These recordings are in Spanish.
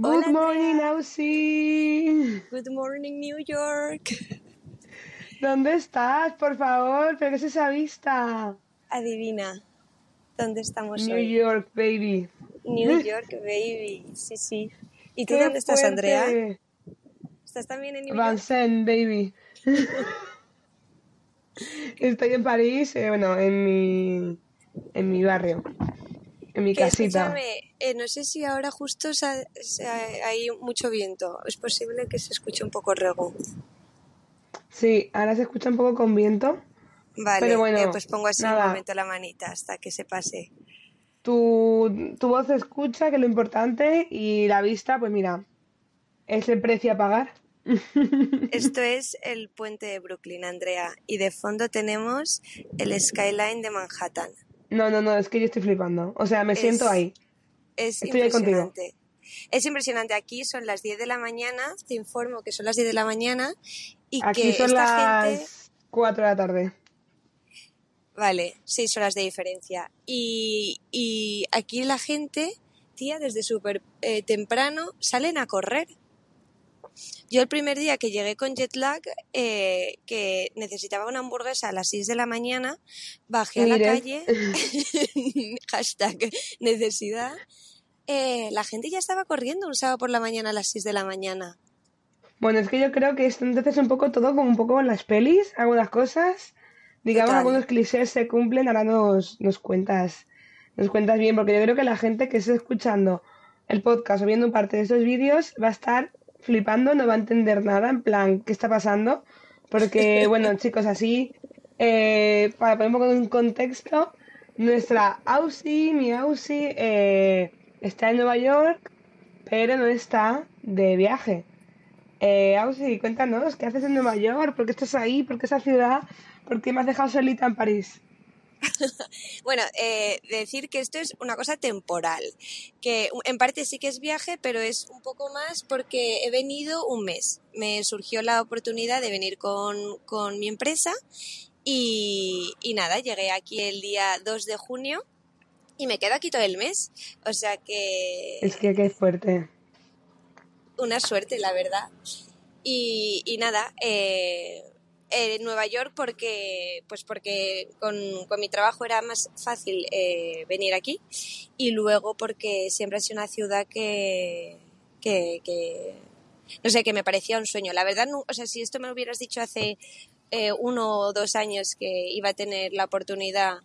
Good Hola, morning, Andrea. Ausi. Good morning, New York. ¿Dónde estás, por favor? ¿Pero qué es esa vista? Adivina, ¿dóde estamos New hoy? York, baby. New York, baby. Sí, sí. ¿Y tú ¡Qué dónde estás, Andrea? fuerte! ¿Estás también en New York? Vincennes, baby. Estoy en París, eh, bueno, en mi, en mi barrio, en mi Que casita. escúchame, eh, no sé si ahora justo sa- sa- hay mucho viento. Es posible que se escuche un poco rego. Sí, ahora se escucha un poco con viento, Vale, pero bueno, eh, pues pongo así un momento la manita hasta que se pase. tu, tu voz se escucha, que es lo importante, y la vista, pues mira, es el precio a pagar. Esto es el puente de Brooklyn, Andrea, y de fondo tenemos el skyline de Manhattan. No, no, no, es que yo estoy flipando. O sea, me siento ahí. es Estoy ahí contigo. impresionante. Es impresionante. Aquí son las 10 de la mañana, te informo que son las 10 de la mañana y Aquí que son esta gente, las 4 de la tarde. vale, 6 horas de diferencia. Y, y aquí la gente, tía, desde súper eh, temprano salen a correr. Yo el primer día que llegué con jet lag, eh, que necesitaba una hamburguesa a las 6 de la mañana, bajé a la calle, hashtag necesidad, eh, la gente ya estaba corriendo un sábado por la mañana a las 6 de la mañana. Bueno, es que yo creo que esto entonces un poco todo como un poco en las pelis, algunas cosas, digamos, Total. algunos clichés se cumplen, ahora nos, nos cuentas, nos cuentas bien, porque yo creo que la gente que esté escuchando el podcast o viendo parte de estos vídeos va a estar flipando, no va a entender nada, en plan, ¿qué está pasando? Porque, bueno, chicos, así, eh, para poner un poco en contexto, nuestra Ausi, mi Ausi, eh, está en Nueva York, pero no está de viaje. Eh, Ausi, cuéntanos, ¿qué haces en Nueva York? ¿Por qué estás ahí? ¿Por qué esa ciudad? ¿Por qué me has dejado solita en París? Bueno, eh, decir que esto es una cosa temporal, que en parte sí que es viaje, pero es un poco más porque he venido un mes. Me surgió la oportunidad de venir con, con mi empresa y, y nada, llegué aquí el día 2 de junio y me quedo aquí todo el mes. O sea Es que que qué fuerte. una suerte, la verdad. Y, y nada, eh, en Nueva York porque, pues porque con, con mi trabajo era más fácil eh, venir aquí y luego porque siempre ha sido una ciudad que, que, que, no sé, que me parecía un sueño. La verdad, no, o sea, si esto me lo hubieras dicho hace eh, uno o dos años que iba a tener la oportunidad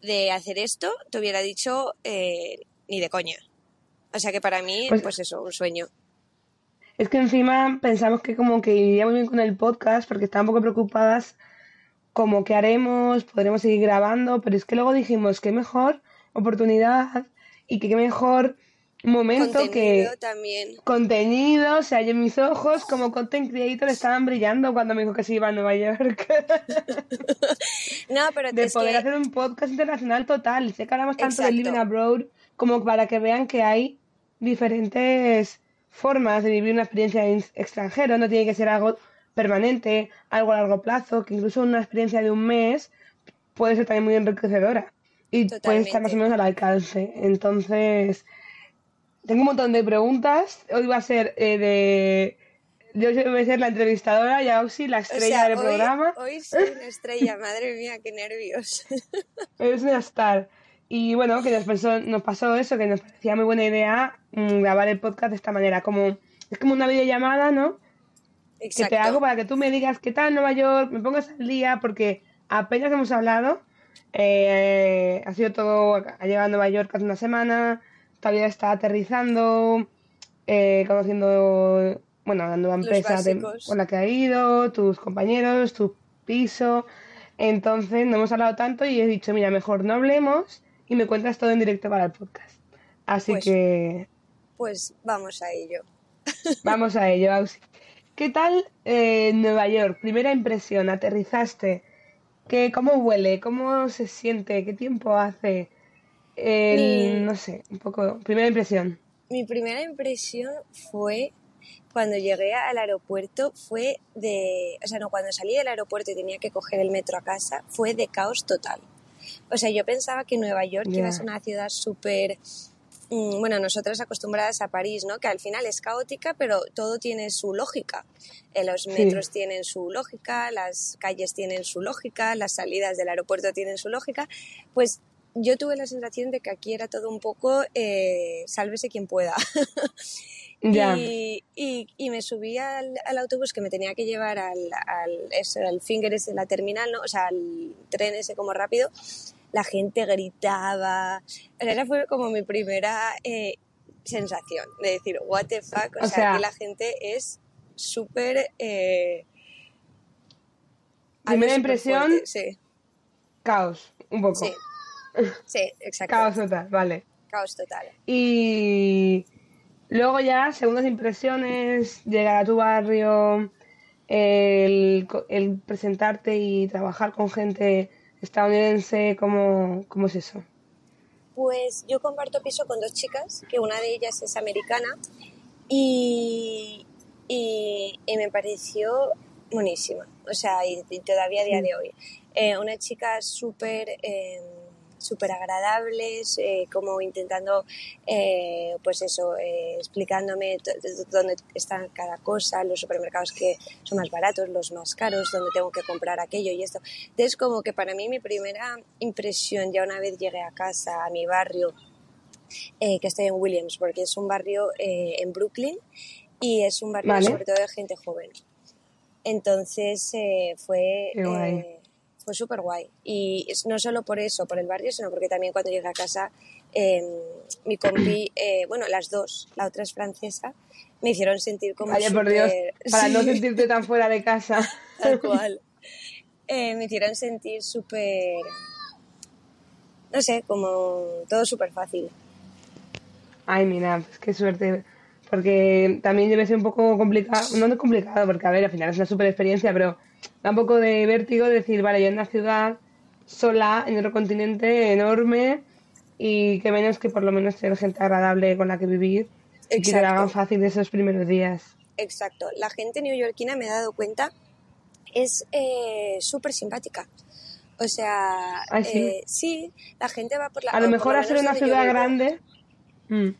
de hacer esto, te hubiera dicho eh, ni de coña. O sea que para mí, Pues pues eso, un sueño. Es que encima pensamos que como que iría muy bien con el podcast porque estábamos un poco preocupadas como qué haremos, podremos seguir grabando, pero es que luego dijimos qué mejor oportunidad y que qué mejor momento Contenido que también. contenido, o sea, yo en mis ojos como content creator estaban brillando cuando me dijo que se iba a Nueva York. No, pero de es poder que, hacer un podcast internacional total. Sé que hablamos tanto de living abroad como para que vean que hay diferentes formas de vivir una experiencia en extranjero. No tiene que ser algo permanente, algo a largo plazo, que incluso una experiencia de un mes puede ser también muy enriquecedora y puede estar más o menos al alcance. Entonces, tengo un montón de preguntas. Hoy va a ser eh, de... Yo voy a ser la entrevistadora y Ausi la O estrella sea, del hoy, programa. hoy soy una estrella, madre mía, qué nervios. Es una star. Y bueno, que nos pasó, nos pasó eso, que nos parecía muy buena idea mm, grabar el podcast de esta manera. Como, es como una videollamada, ¿no? Que te hago Exacto. para que tú me digas qué tal Nueva York, me pongas al día, porque apenas hemos hablado. eh, ha sido todo, ha llegado a Nueva York hace una semana, todavía está aterrizando, eh, conociendo, bueno, la nueva empresa de- con la que ha ido, tus compañeros, tu piso. Entonces no hemos hablado tanto y he dicho, mira, mejor no hablemos y me cuentas todo en directo para el podcast. Así Pues, que pues vamos a ello. vamos a ello, Ausi. ¿Qué tal eh, Nueva York? Primera impresión, aterrizaste. ¿Qué, ¿Cómo huele? ¿Cómo se siente? ¿Qué tiempo hace? El, Mi, no sé, un poco. Primera impresión. mi primera impresión fue cuando llegué al aeropuerto, fue de, o sea, no, cuando salí del aeropuerto y tenía que coger el metro a casa, fue de caos total. O sea, yo pensaba que Nueva York iba a ser una ciudad súper mm, bueno, nosotras acostumbradas a París, ¿no? Que al final es caótica, pero todo tiene su lógica. Eh, los metros tienen su lógica, las calles tienen su lógica, las salidas del aeropuerto tienen su lógica. Pues yo tuve la sensación de que aquí era todo un poco eh, sálvese quien pueda. Y, y, me subí al, autobús que me tenía que llevar al, al, al finger ese, la terminal, ¿no? o sea, al tren ese como rápido. La gente gritaba. Esa fue como mi primera eh, sensación de decir, what the fuck. O, sea, aquí la gente es súper. Eh, primera impresión. Sí. Caos, un poco. Sí, sí exacto. Caos total, vale. Caos total. Y Luego ya, segundas impresiones, llegar a tu barrio, el, presentarte y trabajar con gente estadounidense, ¿cómo, ¿cómo es eso? Pues yo comparto piso con dos chicas, que una de ellas es americana y, y, me pareció buenísima, o sea, y, todavía a día de hoy. Eh, una chica súper... Eh, súper agradables, eh, como intentando, eh, pues eso, eh, explicándome dónde está cada cosa, los supermercados que son más baratos, los más caros, dónde tengo que comprar aquello y esto. Entonces, como que para mí mi primera impresión, ya una vez llegué a casa, a mi barrio, que estoy en Williams, porque es un barrio en Brooklyn y es un barrio sobre todo de gente joven. Entonces fue fue súper guay. Y no solo por eso, por el barrio, sino porque también cuando llegué a casa, em, mi compi, eh, bueno, las dos, la otra es francesa, me hicieron sentir como... Vaya por Dios, para no sentirte tan fuera de casa. Tal cual. Eh, me hicieron sentir súper... No sé, como todo súper fácil. Ay, mira, pues qué suerte. Porque también debe ser un poco complicado, no complicado, porque a ver, al final es una súper experiencia, pero da un poco de vértigo decir, vale, yo en una ciudad sola, en otro continente enorme y que menos que por lo menos tener gente agradable con la que vivir y que te hagan fácil esos primeros días. Exacto. La gente neoyorquina, me he dado cuenta, es eh, súper simpática. O sea, eh, sí? la gente va por la... A lo mejor a ser una ciudad grande... Mm.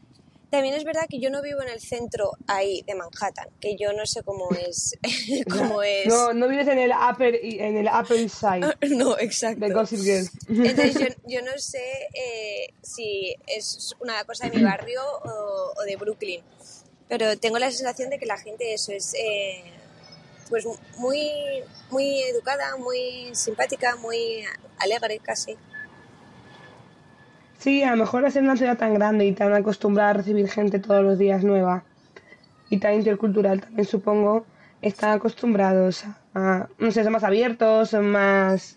También es verdad que yo no vivo en el centro ahí de Manhattan, que yo no sé cómo es. cómo es. No, no vives en el Upper, en el upper Side. no, exacto. De Gossip Girl. Entonces yo, yo no sé eh, si es una cosa de mi barrio o, de Brooklyn, pero tengo la sensación de que la gente eso es eh, pues muy, muy educada, muy simpática, muy alegre casi. Sí, a lo mejor ser una ciudad tan grande y tan acostumbrada a recibir gente todos los días nueva y tan intercultural también supongo, están acostumbrados a, no sé, son más abiertos, son más...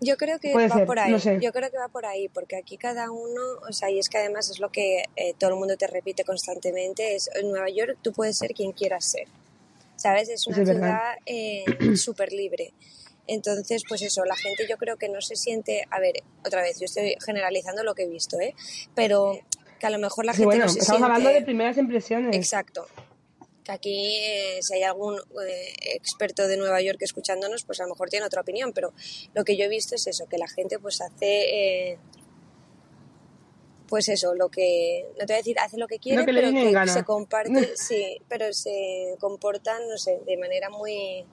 Yo creo que va por ahí. Yo creo que va por ahí, porque aquí cada uno, o sea, y es que además es lo que eh, todo el mundo te repite constantemente, es en Nueva York tú puedes ser quien quieras ser, ¿sabes? Es una ciudad eh, súper libre. Entonces, pues eso, la gente yo creo que no se siente, a ver, otra vez, yo estoy generalizando lo que he visto, ¿eh? Pero que a lo mejor la gente no se estamos hablando de primeras impresiones. Exacto. Que aquí, eh, si hay algún eh, experto de Nueva York escuchándonos, pues a lo mejor tiene otra opinión, pero lo que yo he visto es eso, que la gente pues hace... Eh, pues eso, lo que, no te voy a decir, hace lo que quiere, pero que se comparte, sí, pero se comportan, no sé, de manera muy,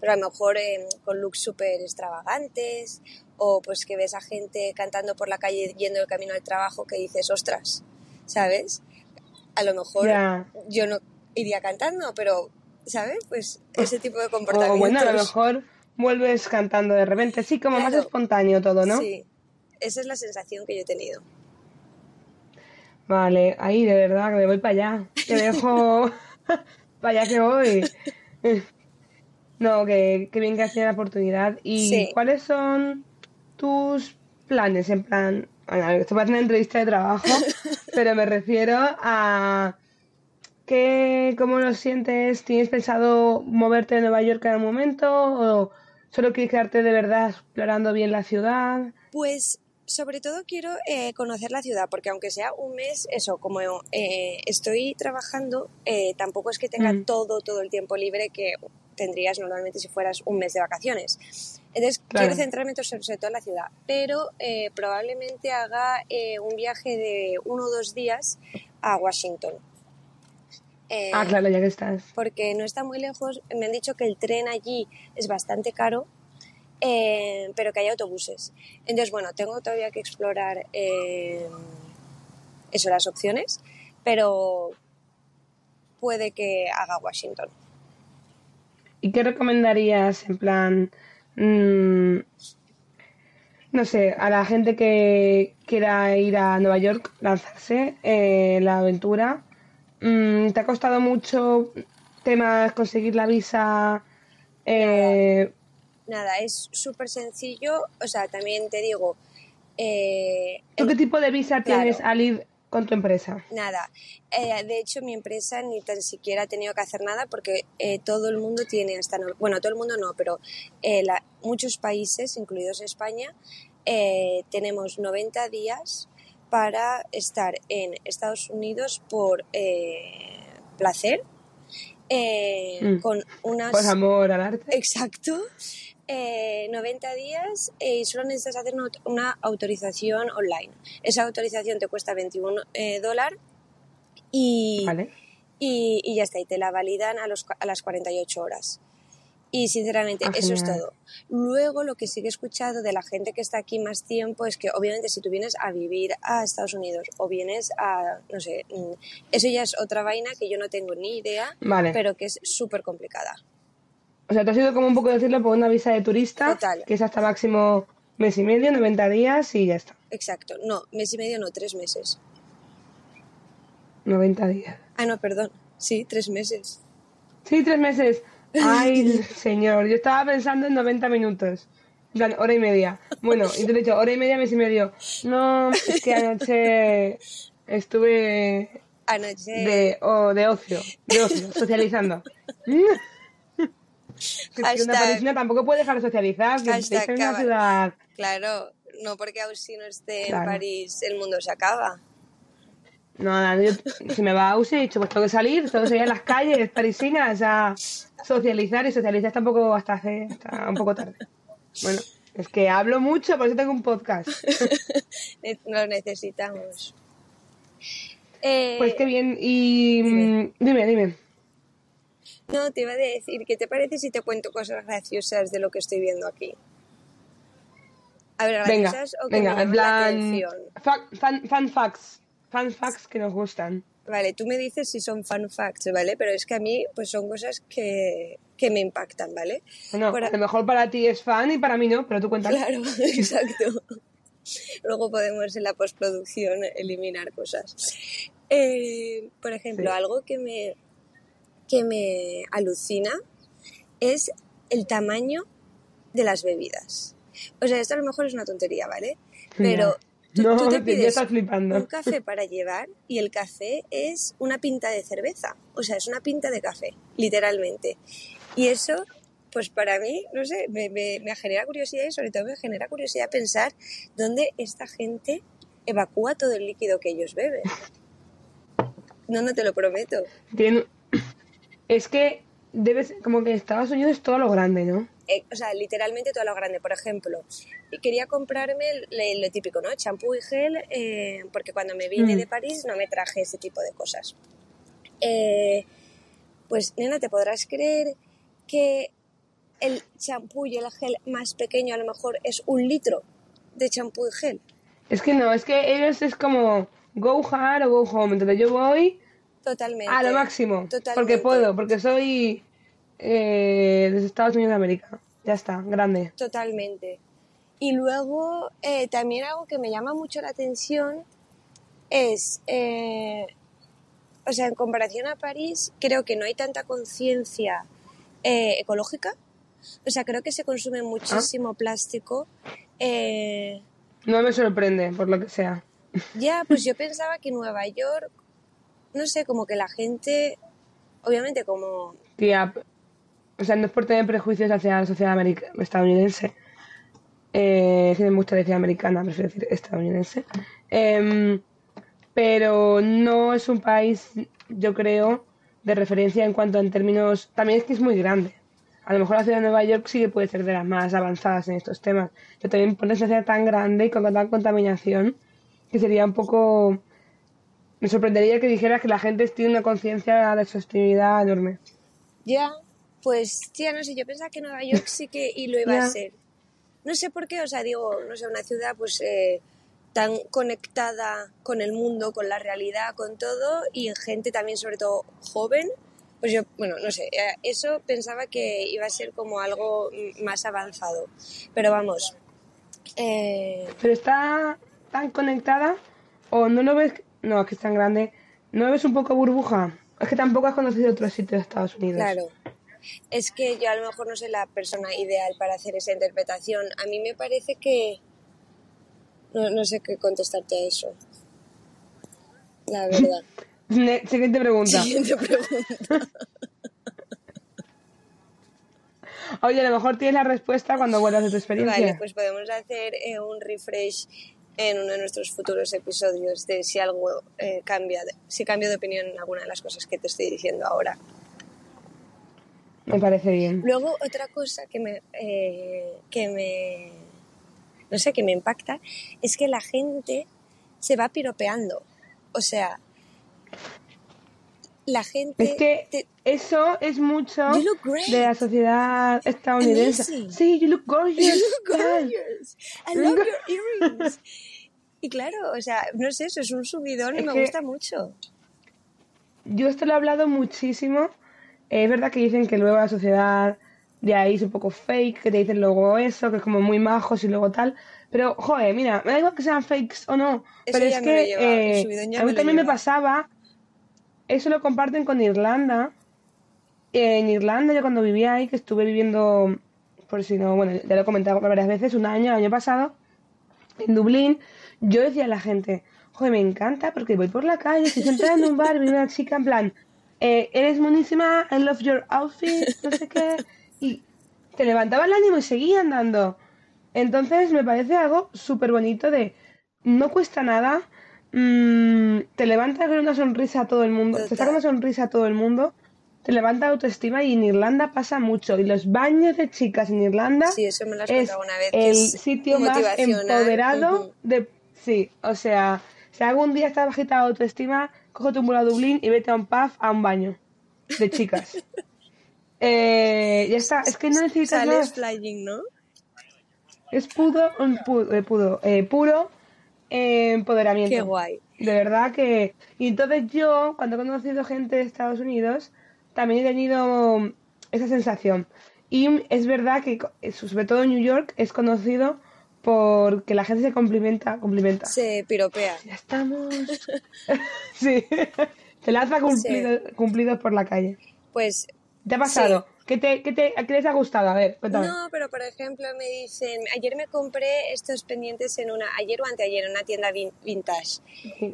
pero a lo mejor con looks súper extravagantes o pues que ves a gente cantando por la calle yendo el camino al trabajo que dices, ostras, ¿sabes? A lo mejor yo no iría cantando, pero, ¿sabes? Pues ese tipo de comportamientos. O bueno, a lo mejor vuelves cantando de repente, sí, como más espontáneo todo, ¿no? Sí, esa es la sensación que yo he tenido. Vale, ahí de verdad que me voy para allá, te dejo para allá que voy. No, que, bien que has la oportunidad. ¿Y cuáles son tus planes? En plan, bueno, esto va a una entrevista de trabajo, pero me refiero a ¿qué, cómo lo sientes. ¿Tienes pensado moverte de Nueva York en el momento o solo quieres quedarte de verdad explorando bien la ciudad? Pues sobre todo quiero eh, conocer la ciudad, porque aunque sea un mes, eso, como eh, estoy trabajando, eh, tampoco es que tenga mm. todo, todo el tiempo libre que tendrías normalmente si fueras un mes de vacaciones. Entonces, quiero centrarme sobre todo en la ciudad, pero eh, probablemente haga eh, un viaje de uno o dos días a Washington. ah, claro, ya que estás. Porque no está muy lejos. Me han dicho que el tren allí es bastante caro, pero que hay autobuses. Entonces, bueno, tengo todavía que explorar eso, las opciones, pero puede que haga Washington. ¿Y qué recomendarías en plan, mm, no sé, a la gente que quiera ir a Nueva York, lanzarse eh, la aventura? Mm, ¿Te ha costado mucho temas conseguir la visa? Eh, Nada, es súper sencillo. O sea, también te digo... Eh, ¿Tú qué tipo de visa tienes al ir con tu empresa? Nada. Eh, de hecho, mi empresa ni tan siquiera ha tenido que hacer nada porque eh, todo el mundo tiene hasta... Bueno, todo el mundo no, pero eh, muchos países, incluidos España, tenemos 90 días para estar en Estados Unidos por placer, mm. con unas... Por amor al arte. Exacto. 90 eh, días y solo necesitas hacer una, autorización online. Esa autorización te cuesta 21 eh, dólares y, y, ya está, y te la validan a, los, a las 48 horas. Y sinceramente, ah, eso es todo. Luego, lo que sí que he escuchado de la gente que está aquí más tiempo es que, obviamente, si tú vienes a vivir a Estados Unidos o vienes a, no sé, mm, eso ya es otra vaina que yo no tengo ni idea, pero que es súper complicada. O sea, te ha sido como un poco decirlo por una visa de turista, que es hasta máximo mes y medio, 90 días y ya está. Exacto. No, mes y medio no, tres meses. 90 días. Ah, no, perdón. Sí, tres meses. Sí, tres meses. Ay, señor, yo estaba pensando en 90 minutos. En hora y media. Bueno, y te he dicho, hora y media, mes y medio. No, es que anoche estuve... Anoche... De, de ocio, de ocio, socializando. que una parisina tampoco puede dejar de socializar, que en una ciudad... Claro, no porque Ausi no esté en París, el mundo se acaba. No, yo, si me va a Ausi, he dicho, pues tengo que salir, tengo que salir a las calles parisinas a socializar y socializar tampoco hasta hace hasta un poco tarde. Bueno, es que hablo mucho, por eso tengo un podcast. Lo necesitamos. pues qué bien, y dime. dime. No, te iba a decir, ¿qué te parece si te cuento cosas graciosas de lo que estoy viendo aquí? A ver, graciosas venga, o que venga, en plan, fan, facts, fan facts que nos gustan. Vale, tú me dices si son fan facts, ¿vale? Pero es que a mí, pues son cosas que, que me impactan, ¿vale? Bueno, a lo mejor para ti es fan y para mí no, pero tú cuéntame. Claro, exacto. Luego podemos en la postproducción eliminar cosas. Eh, por ejemplo, algo que me, que me alucina es el tamaño de las bebidas. O sea, esto a lo mejor es una tontería, ¿vale? Pero tú, te pides un café para llevar y el café es una pinta de cerveza. O sea, es una pinta de café, literalmente. Y eso, pues para mí, no sé, me, me genera curiosidad y sobre todo me genera curiosidad pensar dónde esta gente evacúa todo el líquido que ellos beben. No, no te lo prometo. Tiene, es que debes, como que Estados Unidos es todo lo grande, ¿no? Eh, o sea, literalmente todo lo grande. Por ejemplo, quería comprarme lo, típico, ¿no? Champú y gel, eh, porque cuando me vine de mm. París no me traje ese tipo de cosas. Eh, pues, nena, ¿te podrás creer que el champú y el gel más pequeño a lo mejor es un litro de champú y gel? Es que no, es que ellos es como go hard o go home. Entonces yo voy Totalmente. A lo máximo. Porque puedo, porque soy eh, de Estados Unidos de América. Ya está, grande. Totalmente. Y luego eh, también algo que me llama mucho la atención es, eh, o sea, en comparación a París, creo que no hay tanta conciencia ecológica. O sea, creo que se consume muchísimo ah. plástico. no me sorprende, por lo que sea. Ya, pues yo pensaba que Nueva York no sé, como que la gente, obviamente como... Tía, o sea, no es por tener prejuicios hacia la sociedad estadounidense, eh, me gusta americana, prefiero decir estadounidense, em, pero no es un país, yo creo, de referencia en cuanto en términos, también es que es muy grande. a lo mejor la ciudad de Nueva York sí que puede ser de las más avanzadas en estos temas. Pero también pones una ciudad tan grande y con tanta contaminación que sería un poco... Me sorprendería que dijeras que la gente tiene una conciencia de sostenibilidad enorme. Ya, pues, tía, no sé, yo pensaba que Nueva York sí que y lo iba a ser. No sé por qué, o sea, digo, no sé, una ciudad pues eh, tan conectada con el mundo, con la realidad, con todo, y gente también, sobre todo joven, pues yo, bueno, no sé, eh, eso pensaba que iba a ser como algo más avanzado. Pero vamos, eh, Pero está tan conectada o no lo ves... No, es que es tan grande. ¿No ves un poco burbuja? Es que tampoco has conocido otros sitios de Estados Unidos. Claro. Es que yo a lo mejor no soy la persona ideal para hacer esa interpretación. A mí me parece que... No, no sé qué contestarte a eso. La verdad. Siguiente pregunta. Siguiente pregunta. Oye, a lo mejor tienes la respuesta cuando vuelvas de tu experiencia. Vale, pues podemos hacer eh, un refresh en uno de nuestros futuros episodios de si algo eh, cambia, si cambio de opinión en alguna de las cosas que te estoy diciendo ahora. Me parece bien. Luego, otra cosa que me, eh, que me, no sé, que me impacta es que la gente se va piropeando. O sea, la gente... Es que te- eso es mucho de la sociedad estadounidense. Amazing. Sí, you look gorgeous. You look gorgeous. I love your earrings. Y claro, o sea, no sé, eso es un subidón y Es me que- gusta mucho. Yo esto lo he hablado muchísimo. Es verdad que dicen que luego la sociedad de ahí es un poco fake, que te dicen luego eso, que es como muy majos y luego tal. Pero, joder, mira, me da igual que sean fakes o no. Eso pero es me que lleva, eh, a mí me también me lleva. pasaba. Eso lo comparten con Irlanda. En Irlanda, yo cuando vivía ahí, que estuve viviendo, por si no, bueno, ya lo he comentado varias veces, un año, el año pasado, en Dublín, yo decía a la gente, joder, me encanta porque voy por la calle, estoy sentada en un bar, viene una chica en plan, eh, eres monísima, I love your outfit, no sé qué, y te levantaba el ánimo y seguía andando. Entonces me parece algo súper bonito de, no cuesta nada, mm, te levanta con una sonrisa a todo el mundo, te saca una sonrisa a todo el mundo, te levanta autoestima y en Irlanda pasa mucho. Y los baños de chicas en Irlanda Sí, eso me lo has es una vez. el es sitio más empoderado de... Sí, o sea, si algún día estás bajita de autoestima, coge tu vuelo a Dublín y vete a un pub a un baño de chicas. eh, ya está, es que no necesitas Sales más. flying, ¿no? Es puro, un pu- eh, puro, eh, eh, empoderamiento. Qué guay. De verdad que... Y entonces yo, cuando he conocido gente de Estados Unidos, también he tenido esa sensación. Y es verdad que, co- sobre todo en New York, es conocido porque la gente se complimenta, complimenta. Se piropea. Ya estamos. sí. Se lanza cumplido- cumplidos por la calle. Pues ¿Te ha pasado? ¿Qué, te, qué, te, ¿Qué les ha gustado? A ver, cuéntame. No, pero por ejemplo me dicen, ayer me compré estos pendientes en una, ayer o anteayer en una tienda vin- vintage.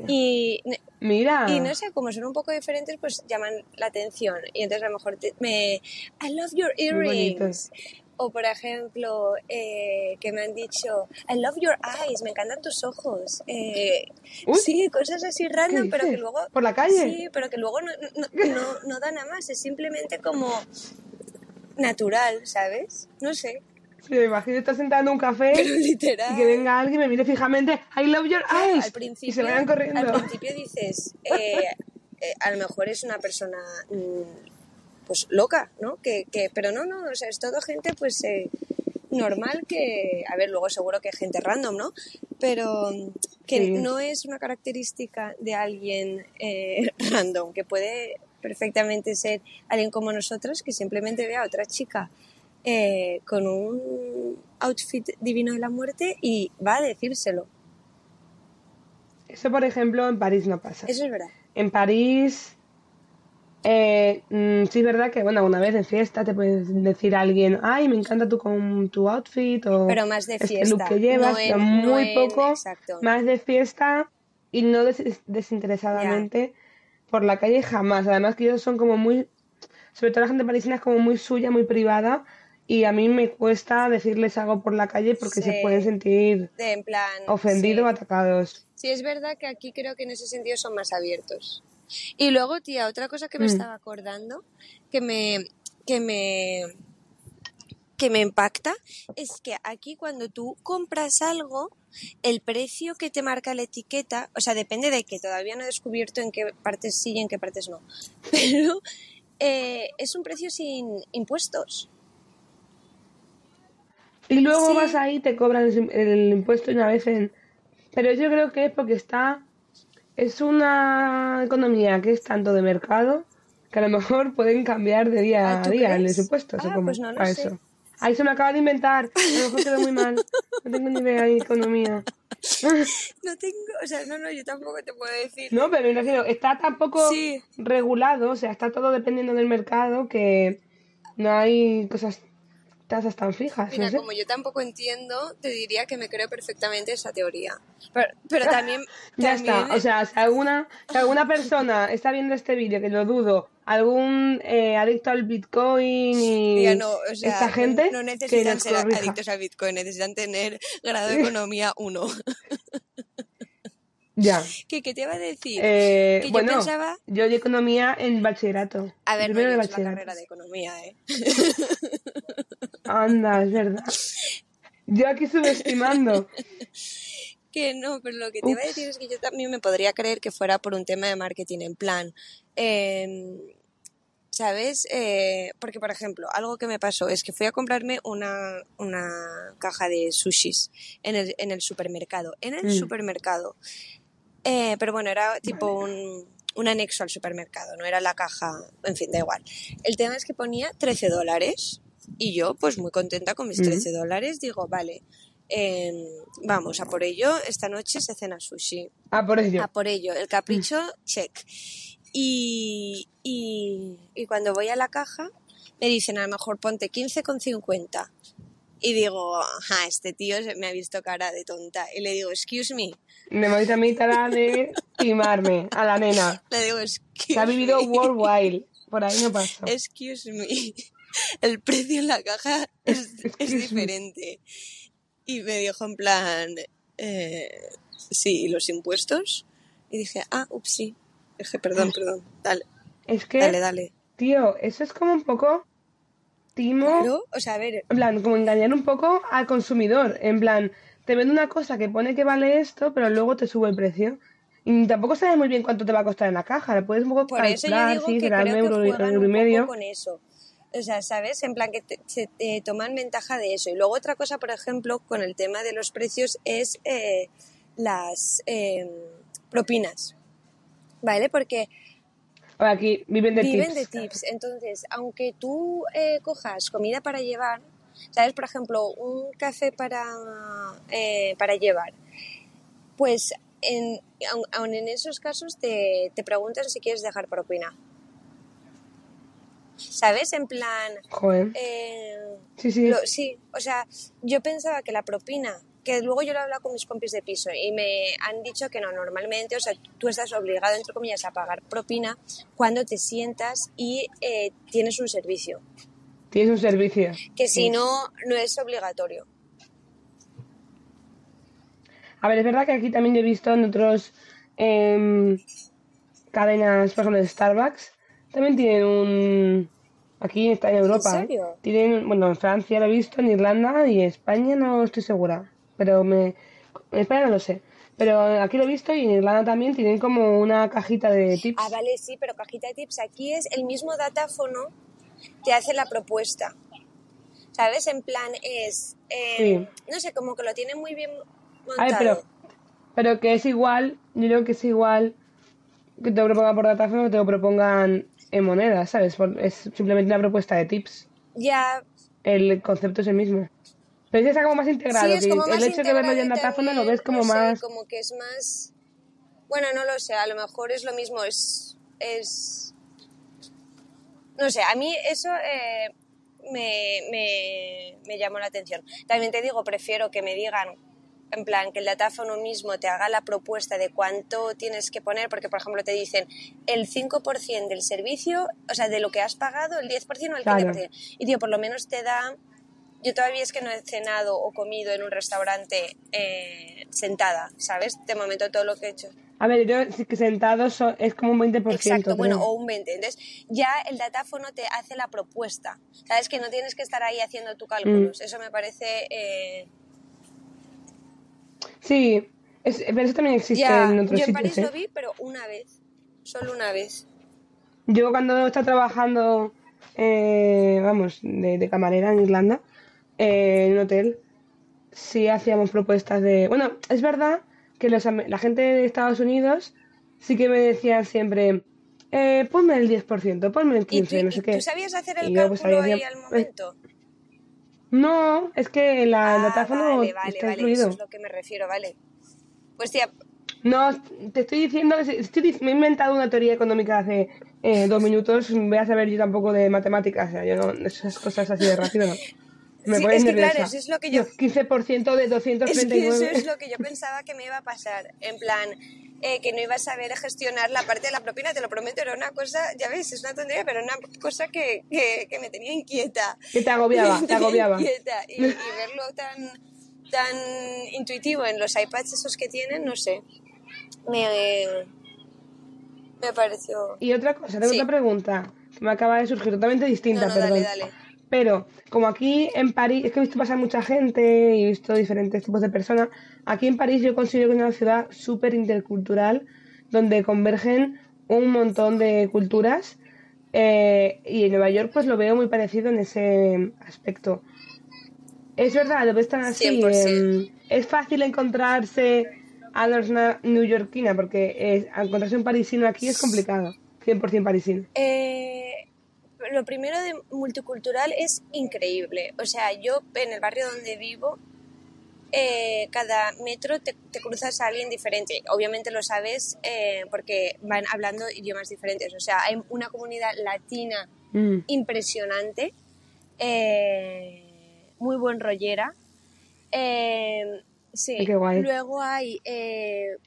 Y, Mira. y no sé, como son un poco diferentes, pues llaman la atención. Y entonces a lo mejor te- me, I love your earrings. O por ejemplo, eh, que me han dicho, I love your eyes, me encantan tus ojos. Eh, sí, cosas así random, ¿Qué pero que luego... ¿Por la calle? Sí, pero que luego no, no, no, no da nada más, es simplemente como natural, ¿sabes? No sé, Sí, me imagino estar sentada en un café literal. y que venga alguien y me mire fijamente, I love your eyes. al principio, y se vayan corriendo. Al principio dices, eh, eh, a lo mejor es una persona mm, pues loca, ¿no? Que, que, pero no, no, o sea, es todo gente pues eh, normal que, a ver, luego seguro que gente random, ¿no? Pero que Sí. no es una característica de alguien eh, random, que puede perfectamente ser alguien como nosotros que simplemente ve a otra chica eh, con un outfit divino de la muerte y va a decírselo. Eso, por ejemplo, en París no pasa. Eso es verdad. En París, eh, mm, sí es verdad que, bueno, una vez en fiesta te puedes decir a alguien, ay, me encanta tu, con tu outfit o Pero más de este fiesta, look que llevas, no en- pero muy poco, más de fiesta y no des- desinteresadamente por la calle jamás. Además que ellos son como muy, sobre todo la gente parisina es como muy suya, muy privada y a mí me cuesta decirles algo por la calle porque se pueden sentir De, en plan. ofendidos o atacados. Sí, es verdad que aquí creo que en ese sentido son más abiertos. Y luego, tía, otra cosa que me Mm. estaba acordando, que me, que me, que me impacta es que aquí cuando tú compras algo, el precio que te marca la etiqueta, o sea, depende de que todavía no he descubierto en qué partes sí y en qué partes no, pero eh, es un precio sin impuestos. Y luego Sí. vas ahí y te cobran el, el impuesto una vez en... Pero yo creo que es porque está... Es una economía que es tanto de mercado que a lo mejor pueden cambiar de día Ah, a ¿tú día crees? los impuestos. o Ah, cómo, pues no lo a sé. eso. Ahí se me acaba de inventar. A lo mejor quedó muy mal. No tengo ni idea de economía. No tengo, o sea, no, no, yo tampoco te puedo decir. No, pero me refiero, está tan poco Sí. regulado, o sea, está todo dependiendo del mercado que no hay cosas, tasas tan fijas, Mira, no sé. como yo tampoco entiendo, te diría que me creo perfectamente esa teoría. Pero, pero también, Ya también está, o sea, si alguna, si alguna persona está viendo este vídeo, que lo dudo, algún eh, adicto al Bitcoin y no, o sea, esta gente, no que necesitan nos ser corrija. adictos al Bitcoin, necesitan tener grado de economía 1. Ya. ¿Qué, qué te iba a decir? Eh, que yo bueno, pensaba- yo de economía en bachillerato. a ver, no, primero de bachillerato. carrera de economía, ¿eh? Anda, es verdad. Yo aquí subestimando. Que no, pero lo que te iba a decir es que yo también me podría creer que fuera por un tema de marketing, en plan, em, ¿sabes? Eh, porque, por ejemplo, algo que me pasó es que fui a comprarme una, una caja de sushis en el, en el supermercado. En el Mm. supermercado. Eh, pero bueno, era tipo un, un anexo al supermercado, no era la caja, en fin, da igual. El tema es que ponía 13 dólares y yo, pues muy contenta con mis Mm. 13 dólares, digo, vale, em, vamos, a por ello, esta noche se cena sushi. Ah, por ello. A por ello, el capricho, check. Y, y, cuando voy a la caja, me dicen, a lo mejor ponte 15,50. Y digo, ajá, este tío se- me ha visto cara de tonta. Y le digo, excuse me. Me voy a mi tara de timarme a la nena. Le digo, excuse Que ha vivido me. worldwide. Por ahí no pasa. Excuse me. El precio en la caja es, diferente. Y me dijo en plan, eh, sí, ¿y los impuestos? Y dije, ah, ups, sí. Dije, perdón, perdón. Dale, Es que, dale, dale. Tío, eso es como un poco timo. Claro, o sea, a ver, En plan, como engañar un poco al consumidor. En plan, te vende una cosa que pone que vale esto, pero luego te sube el precio. Y tampoco sabes muy bien cuánto te va a costar en la caja. Le puedes un poco por eso yo calcular, digo sí, que será creo euro, juegan euro y un medio. poco con eso. O sea, ¿sabes? En plan que te, se- te toman ventaja de eso. Y luego otra cosa, por ejemplo, con el tema de los precios es eh, las eh, propinas. ¿Vale? Porque aquí viven de viven tips. de tips. Entonces, aunque tú eh, cojas comida para llevar, ¿sabes? Por ejemplo, un café para, eh, para llevar, pues en, aun, aun en esos casos te, te preguntan si quieres dejar propina. ¿Sabes? En plan, Joder. eh, Sí, sí. lo- sí, o sea, yo pensaba que la propina, que luego yo lo he hablado con mis compis de piso y me han dicho que no, normalmente, o sea, tú estás obligado, entre comillas, a pagar propina cuando te sientas y eh, tienes un servicio, Tienes un servicio. que si no, no es obligatorio. A ver, es verdad que aquí también yo he visto en otros em, cadenas, por ejemplo, de Starbucks, también tienen un... Aquí está en Europa. ¿eh? serio? Tienen, bueno, en Francia lo he visto, en Irlanda y en España no estoy segura. Pero me... España no lo sé. Pero aquí lo he visto y en Irlanda también tienen como una cajita de tips. Ah, vale, sí, pero cajita de tips, aquí es el mismo datáfono te hace la propuesta. ¿Sabes? En plan es, eh, no sé, como que lo tiene muy bien montado. A ver, pero, pero que es igual, yo creo que es igual que te lo propongan por datáfono que te lo propongan en monedas, ¿sabes? Por- es simplemente una propuesta de tips. Ya, El concepto es el mismo. Pero está como más integrado. Sí, es el más hecho de verlo ya en datáfono lo ves como no sé, más. como que es más... Bueno, no lo sé, a lo mejor es lo mismo, es... es... No sé, a mí eso eh, me, me, me llamó la atención. También te digo, prefiero que me digan, en plan, que el datáfono mismo te haga la propuesta de cuánto tienes que poner, porque, por ejemplo, te dicen el 5% del servicio, o sea, de lo que has pagado, el 10% o el 15%. Claro. Y, tío, por lo menos te da yo todavía es que no he cenado o comido en un restaurante eh, sentada, ¿sabes? De momento todo lo que he hecho. A ver, yo sentado so- es como un 20%. Exacto, bueno, o un 20. Entonces, ya el datáfono te hace la propuesta. ¿Sabes? Que no tienes que estar ahí haciendo tu cálculos. Eso me parece. eh, Sí, es- pero eso también existe ya, en otros yo en sitios. París ¿eh? lo vi, pero una vez. Solo una vez. Yo cuando estaba trabajando, eh, vamos, de, de camarera en Irlanda, eh, en un hotel, sí hacíamos propuestas de... Bueno, es verdad que los, la gente de Estados Unidos sí que me decían siempre, eh, ponme el 10%, ponme el ¿Y tú, 15%, no sé y qué. tú sabías hacer el Y yo, pues, cálculo ahí al momento? No, es que la, Ah, datáfono vale, vale, está vale. incluido. Eso es lo que me refiero, vale. Pues tía, No, te estoy diciendo estoy me he inventado una teoría económica hace eh, dos minutos. Voy a saber yo tampoco de matemáticas. O sea, yo no, esas cosas así de rápido no. Me Sí, es que nerviosa. claro, eso es lo que yo- 15% de Es que 239. eso es lo que yo pensaba que me iba a pasar. En plan, eh, que no iba a saber gestionar la parte de la propina, te lo prometo, era una cosa, ya ves, es una tontería, pero una cosa que, que, que me tenía inquieta. Que te agobiaba, Me te agobiaba. inquieta. Y, y verlo tan, tan intuitivo en los iPads esos que tienen, no sé. Me, me pareció... Y otra cosa, tengo Sí. otra pregunta que me acaba de surgir, totalmente distinta, No, no, perdón. dale, dale. Pero, como aquí en París, es que he visto pasar mucha gente y he visto diferentes tipos de personas. Aquí en París yo considero que es una ciudad súper intercultural, donde convergen un montón de culturas. eh, y en Nueva York, pues lo veo muy parecido en ese aspecto. Es verdad, lo ves tan así. 100%. em, es fácil encontrarse a los na- neoyorquina, porque eh, encontrarse un parisino aquí es complicado. 100% parisino. Eh, lo primero de multicultural es increíble. O sea, yo en el barrio donde vivo, eh, cada metro te, te cruzas a alguien diferente. Obviamente lo sabes eh, porque van hablando idiomas diferentes. O sea, hay una comunidad latina Mm. impresionante, eh, muy buen rollera. Sí, Ay, qué guay. luego hay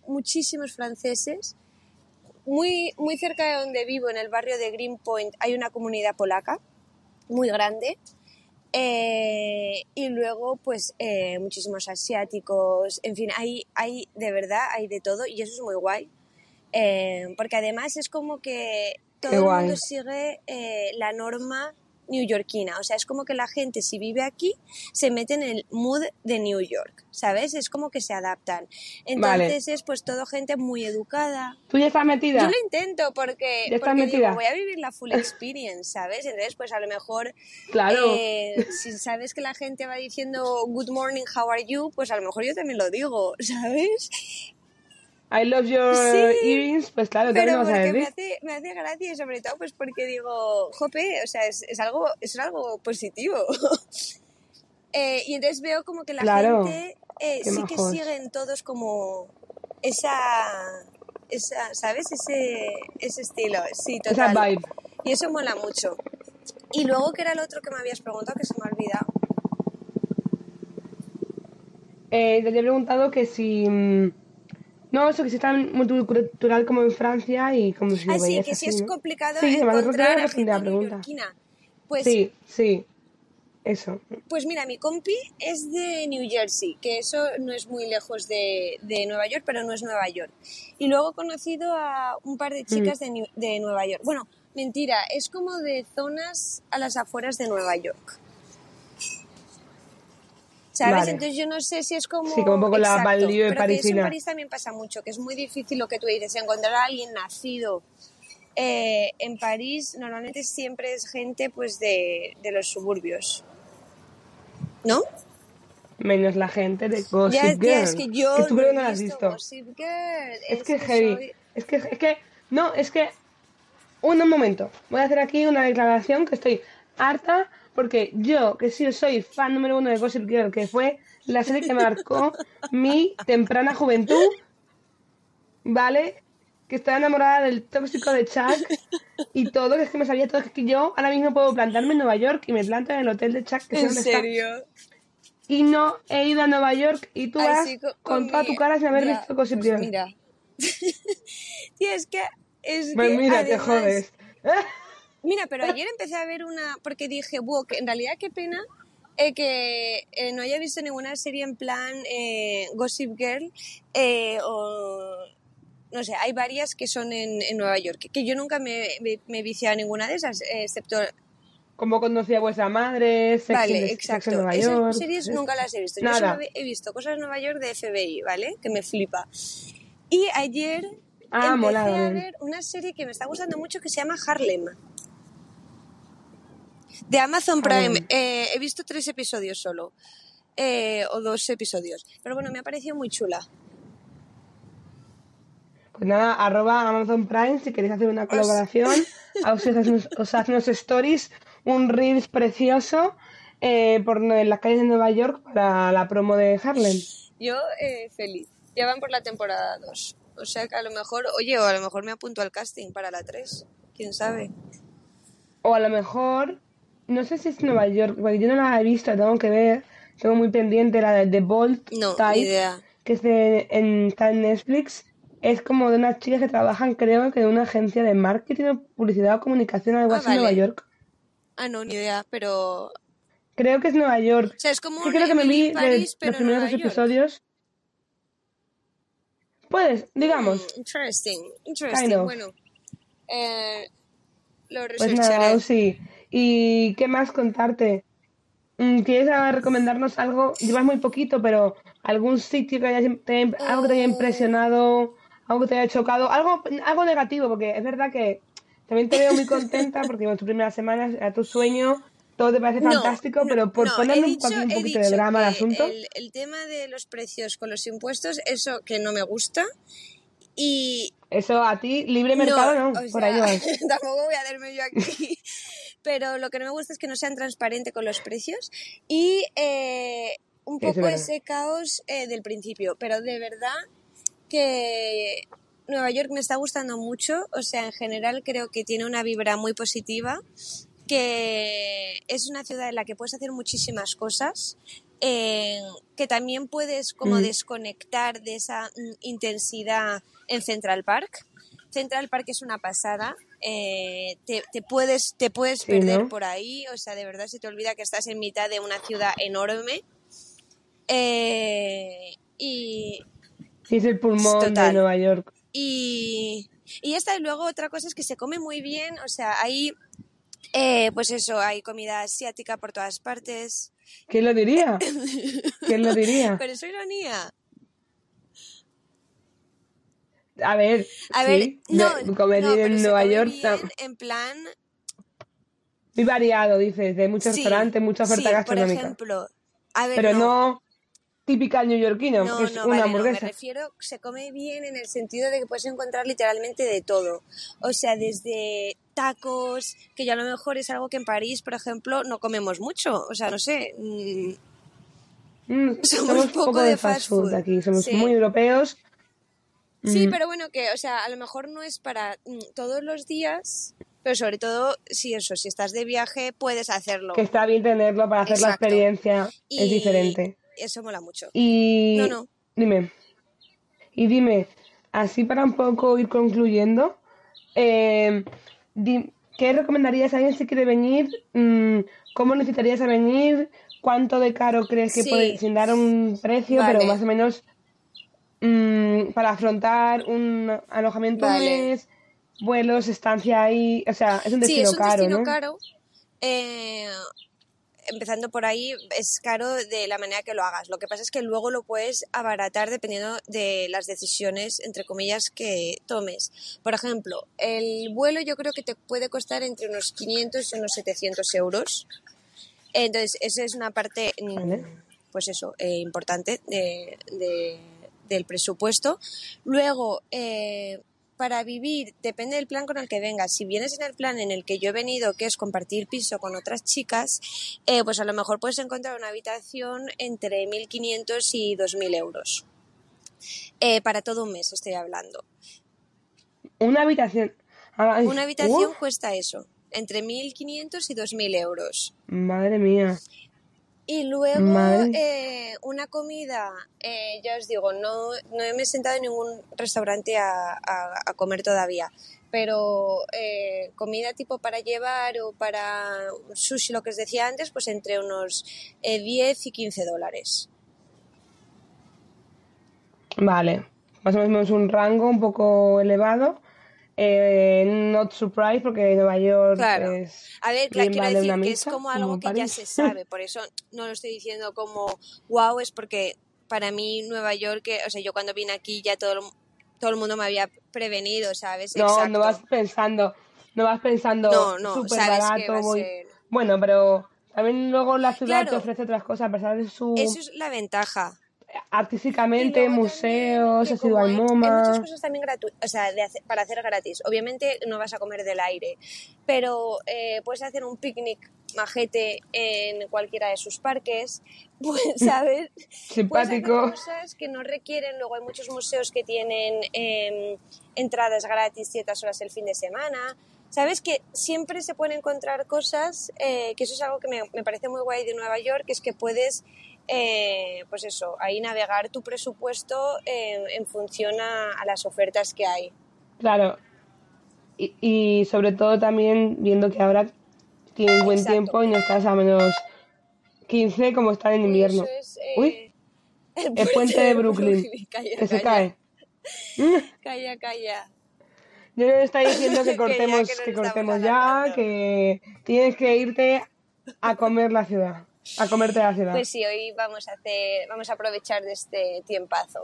muchísimos franceses. Muy, muy cerca de donde vivo, en el barrio de Greenpoint, hay una comunidad polaca muy grande. Eh, y luego, pues, eh, muchísimos asiáticos. En fin, hay, hay de verdad, hay de todo y eso es muy guay. Eh, porque además es como que todo Qué el guay. mundo sigue eh, la norma neoyorquina. O sea, es como que la gente, si vive aquí, se mete en el mood de New York, ¿sabes? Es como que se adaptan. Vale. Entonces es pues todo gente muy educada. ¿Tú ya estás metida? Yo lo intento porque, ¿Ya porque metida? digo, voy a vivir la full experience, ¿sabes? Entonces, pues a lo mejor, Claro. eh, si sabes que la gente va diciendo good morning, how are you, pues a lo mejor yo también lo digo, ¿sabes? I love your Sí. earrings, pues claro, Pero lo vas a porque me decir. hace, me hace gracia y sobre todo pues porque digo, jope, o sea, es, es algo, es algo positivo. Eh, y entonces veo como que la Claro. gente eh, Qué sí que majos. siguen todos como esa, esa ¿sabes? Ese, ese estilo, sí, Esa total. vibe. Y eso mola mucho. Y luego, que era el otro que me habías preguntado que se me ha olvidado? Eh, te he preguntado que si... mm, No, eso que si es tan multicultural como en Francia y como si Ah, sí, veías que así, es ¿no? complicado Sí, encontrar a gente la pregunta. Pues Sí, sí, eso. Pues mira, mi compi es de New Jersey, que eso no es muy lejos de, de Nueva York, pero no es Nueva York. Y luego he conocido a un par de chicas de, New- de Nueva York. Bueno, mentira, es como de zonas a las afueras de Nueva York. ¿Sabes? Vale. Entonces yo no sé si es como... Sí, como un poco la Exacto, banlieue pero que eso en parisina. París también pasa mucho, que es muy difícil lo que tú dices, encontrar a alguien nacido eh, en París normalmente siempre es gente pues de, de los suburbios. ¿No? Menos la gente de Gossip Ya, Girl. tía, es que yo tú no creo que no la has visto. Gossip Girl. Es que es heavy. soy- Es que, es que, no, es que, un, un momento, voy a hacer aquí una declaración que estoy harta porque yo, que sí soy fan número uno de Gossip Girl, que fue la serie que marcó mi temprana juventud, ¿vale? Que estaba enamorada del tóxico de Chuck y todo, que es que me sabía todo, que es que yo ahora mismo puedo plantarme en Nueva York y me planto en el hotel de Chuck, que ¿En está. serio? Y no he ido a Nueva York y tú Ay, vas sí, con, toda tu cara sin haber visto Gossip pues Girl. Mira. Tía, es que... Es Pues que mira, te jodes. Mira, pero ayer empecé a ver una... Porque dije, wow, que en realidad qué pena eh, que eh, no haya visto ninguna serie en plan eh, Gossip Girl eh, o no sé, hay varias que son en, en Nueva York, que yo nunca me, me, me he viciado a ninguna de esas, excepto... Como conocí a vuestra madre, Sex, Vale, exacto. en Nueva Esas series nunca las he visto. Yo Nada. solo he visto cosas de Nueva York de FBI, ¿vale? Que me flipa. Y ayer Ah, empecé a ver una serie que me está gustando mucho que se llama Harlem. De Amazon Prime. Harlem. Eh, he visto tres episodios solo. Eh, o dos episodios. Pero bueno, me ha parecido muy chula. Pues nada, arroba Amazon Prime si queréis hacer una colaboración. os, os hacen unos stories, un reels precioso eh, por en las calles de Nueva York para la promo de Harlem. Yo eh, feliz. Ya van por la temporada 2. O sea que a lo mejor, oye, o a lo mejor me apunto al casting para la 3. ¿Quién sabe? O a lo mejor, no sé si es Nueva York, porque yo no la he visto, tengo que ver. Tengo muy pendiente la de The Bolt No, Type, ni idea. que es de, en, está en Netflix. Es como de unas chicas que trabajan, creo que de una agencia de marketing o publicidad o comunicación, algo Ah, así en Nueva vale. York. Ah, no, ni idea, pero... Creo que es Nueva York. O sea, es como Sí, creo que me vi in de los en primeros dos episodios. Pues, digamos. Mm, interesting, interesting. Kind of. Bueno, eh, lo Pues researcharé. nada, sí. ¿Y qué más contarte? Mm, ¿Quieres ah, recomendarnos algo? Llevas muy poquito, pero algún sitio que haya, te haya- algo que te haya impresionado, algo que te haya chocado, algo, algo negativo, porque es verdad que también te veo muy contenta porque en tu primera semana era tu sueño, todo te parece No, fantástico, no, pero por no, ponerle un, dicho- poquito de drama al asunto. El, el tema de los precios con los impuestos, eso que no me gusta. Y Eso a ti, libre mercado, no, por sea, ahí vas. tampoco voy a hacerme yo aquí. Pero lo que no me gusta es que no sean transparentes con los precios y eh, un es poco ese caos eh, del principio. Pero de verdad que Nueva York me está gustando mucho. O sea, en general creo que tiene una vibra muy positiva, que es una ciudad en la que puedes hacer muchísimas cosas. eh, que también puedes como Mm. desconectar de esa mm, intensidad en Central Park. Central Park es una pasada. Eh, te, te puedes, te puedes Sí, perder ¿no? por ahí. O sea, de verdad se te olvida que estás en mitad de una ciudad enorme. Eh, y, Sí, es el pulmón de. Nueva York. y, y esta y luego otra cosa es que se come muy bien. O sea, hay, eh, pues eso, hay comida asiática por todas partes. ¿Quién lo diría? ¿Quién lo diría? Pero es ironía. A ver, A ver, sí, no, de- comer no, pero en Nueva York bien, en plan, muy variado, dices, de muchos sí, restaurantes, mucha oferta sí, por gastronómica. ejemplo, a ver, pero no, no típica neoyorquino, no, es no, una vale, no, me hamburguesa. refiero, se come bien en el sentido de que puedes encontrar literalmente de todo. O sea, desde tacos, que ya a lo mejor es algo que en París, por ejemplo, no comemos mucho. O sea, no sé, mm, Mm, somos somos poco poco de fast food food, aquí, somos sí. muy europeos. Sí, pero bueno, que, o sea, a lo mejor no es para mm, todos los días, pero sobre todo, si eso, si estás de viaje, puedes hacerlo. que está bien tenerlo para hacer la experiencia, es diferente. eso mola mucho. Y No, no. dime, y dime, así para un poco ir concluyendo, eh, di- ¿qué recomendarías a alguien si quiere venir? Mm, ¿Cómo necesitarías a venir? ¿Cuánto de caro crees que Sí. puede, sin dar un precio, pero más o menos mm, para afrontar un alojamiento mes, vuelos, estancia ahí? O sea, es un Sí, destino es un caro, destino ¿no? caro. Eh, empezando por ahí, es caro de la manera que lo hagas. Lo que pasa es que luego lo puedes abaratar dependiendo de las decisiones, entre comillas, que tomes. Por ejemplo, el vuelo yo creo que te puede costar entre unos 500 y unos 700 euros. Entonces, esa es una parte, pues eso, eh, importante de- de- del presupuesto. Luego, eh, para vivir, depende del plan con el que vengas. Si vienes en el plan en el que yo he venido, que es compartir piso con otras chicas, eh, pues a lo mejor puedes encontrar una habitación entre 1.500 y 2.000 euros. Eh, para todo un mes estoy hablando. Una habitación. Ay, Una habitación cuesta eso, entre 1.500 y 2.000 euros. madre mía. Y luego eh, una comida, eh, ya os digo, no, no me he sentado en ningún restaurante a, a- a comer todavía, pero eh, comida tipo para llevar o para sushi, lo que os decía antes, pues entre unos eh, 10 y 15 dólares. Vale, más o menos un rango un poco elevado. Eh, not surprised porque Nueva York Claro. es A ver, claro, quiero decir que es como algo como que ya se sabe, por eso no lo estoy diciendo como wow, es porque para mí Nueva York, eh, o sea, yo cuando vine aquí ya todo el, todo el mundo me había prevenido, ¿sabes? No, Exacto. no vas pensando, no vas pensando No, no, que barato, a voy- ser... Bueno, pero también luego la ciudad te ofrece otras cosas, a pesar de su Eso es la ventaja. Artísticamente, luego museos, has que ido al hay, hay muchas MoMA. cosas también gratuitas, o sea, de hacer- para hacer gratis. Obviamente no vas a comer del aire, pero eh, puedes hacer un picnic majete en cualquiera de sus parques, pues, ¿sabes? Simpático. cosas que no requieren, luego hay muchos museos que tienen eh, entradas gratis ciertas horas el fin de semana. Sabes que siempre se pueden encontrar cosas, eh, que eso es algo que me, me parece muy guay de Nueva York, es que puedes, eh, pues eso, ahí navegar tu presupuesto en, en función a, a las ofertas que hay. Claro. Y, y sobre todo también viendo que ahora tiene buen Exacto. tiempo y no estás a menos 15 como está en invierno. eso es, eh, Uy, el el puente de Brooklyn, Calla, que se cae. Calla, calla. Yo le está diciendo que Que ya, cortemos, que estamos cortemos ya, que tienes que irte a comer la ciudad, a comerte la ciudad. Pues sí, hoy vamos a hacer, vamos a aprovechar de este tiempazo.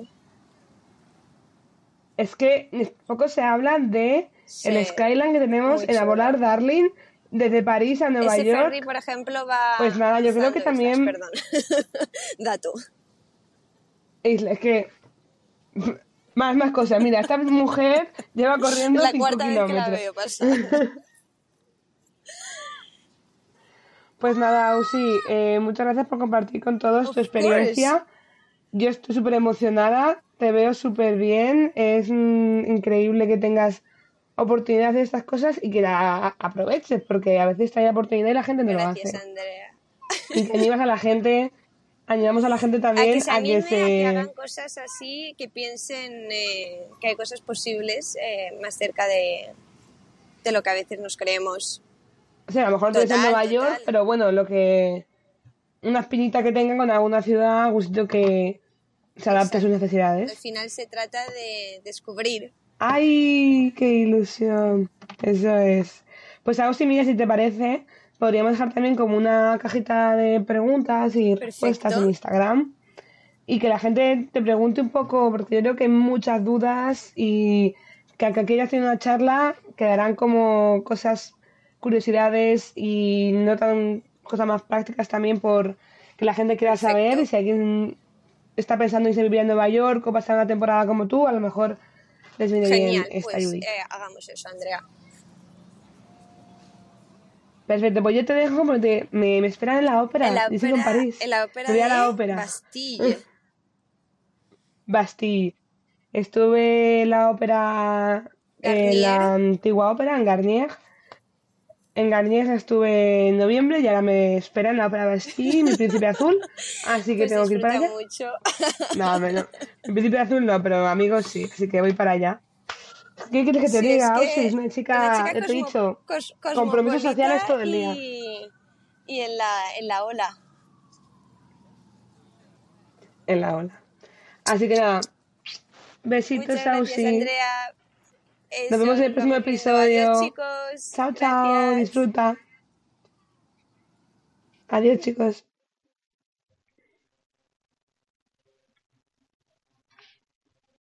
Es que poco se habla de Sí, el skyline que tenemos en volar Darling desde París a Nueva Ese York. ferry, por ejemplo, va Pues nada, yo creo que también- perdón. Dato. Es que más más cosas. Mira, esta mujer lleva corriendo La 5 cuarta vez que la veo pasar. Pues nada, Ausi, eh, muchas gracias por compartir con todos tu experiencia. Yo estoy súper emocionada, te veo súper bien, es mm, increíble que tengas oportunidad de estas cosas y que la aproveches, porque a veces hay oportunidad y la gente no lo Gracias, hace. Andrea. Y que animas a la gente, animamos a la gente A también que se a que a que se... hagan cosas así, que piensen eh, que hay cosas posibles eh, más cerca de, de lo que a veces nos creemos. O sea, a lo mejor no es en Total, Nueva total. York, pero bueno, lo que... Una espinita que tengan con alguna ciudad, sitio que se adapte a sus Al necesidades. final se trata de descubrir. ¡Ay, qué ilusión! Eso es. Pues algo similar, si te parece, podríamos dejar también como una cajita de preguntas y respuestas en Instagram. Y que la gente te pregunte un poco, porque yo creo que hay muchas dudas y que aunque quieras hacer una charla, quedarán como cosas, curiosidades y no tan cosas más prácticas también por que la gente quiera Perfecto. saber. Y si alguien está pensando en vivir a Nueva York o pasar una temporada como tú, a lo mejor les viene Genial, bien esta pues eh, hagamos eso, Andrea. Perfecto, pues yo te dejo porque me, me esperan en la ópera. En la sigo en ópera, París. en la ópera Me voy a de la ópera. Bastille. Bastille. Estuve en la ópera, en la antigua ópera, en Garnier. En Garnier estuve en noviembre y ahora me espera en la ópera Bastille, mi príncipe azul. Así que Pues tengo que ir para allá. mucho. No, no. Mi príncipe azul no, pero amigos sí, así que voy para allá. ¿Qué quieres que te Sí, diga? es que es una chica, una chica ya te he dicho, cos- compromisos sociales todo el día. Y, y en, la, en la ola. en la ola. Así que nada, besitos, Muchas gracias, Ausi. Nos vemos en el próximo viendo. Adiós, episodio. chicos. Chao, chao, Gracias. disfruta. Adiós, chicos.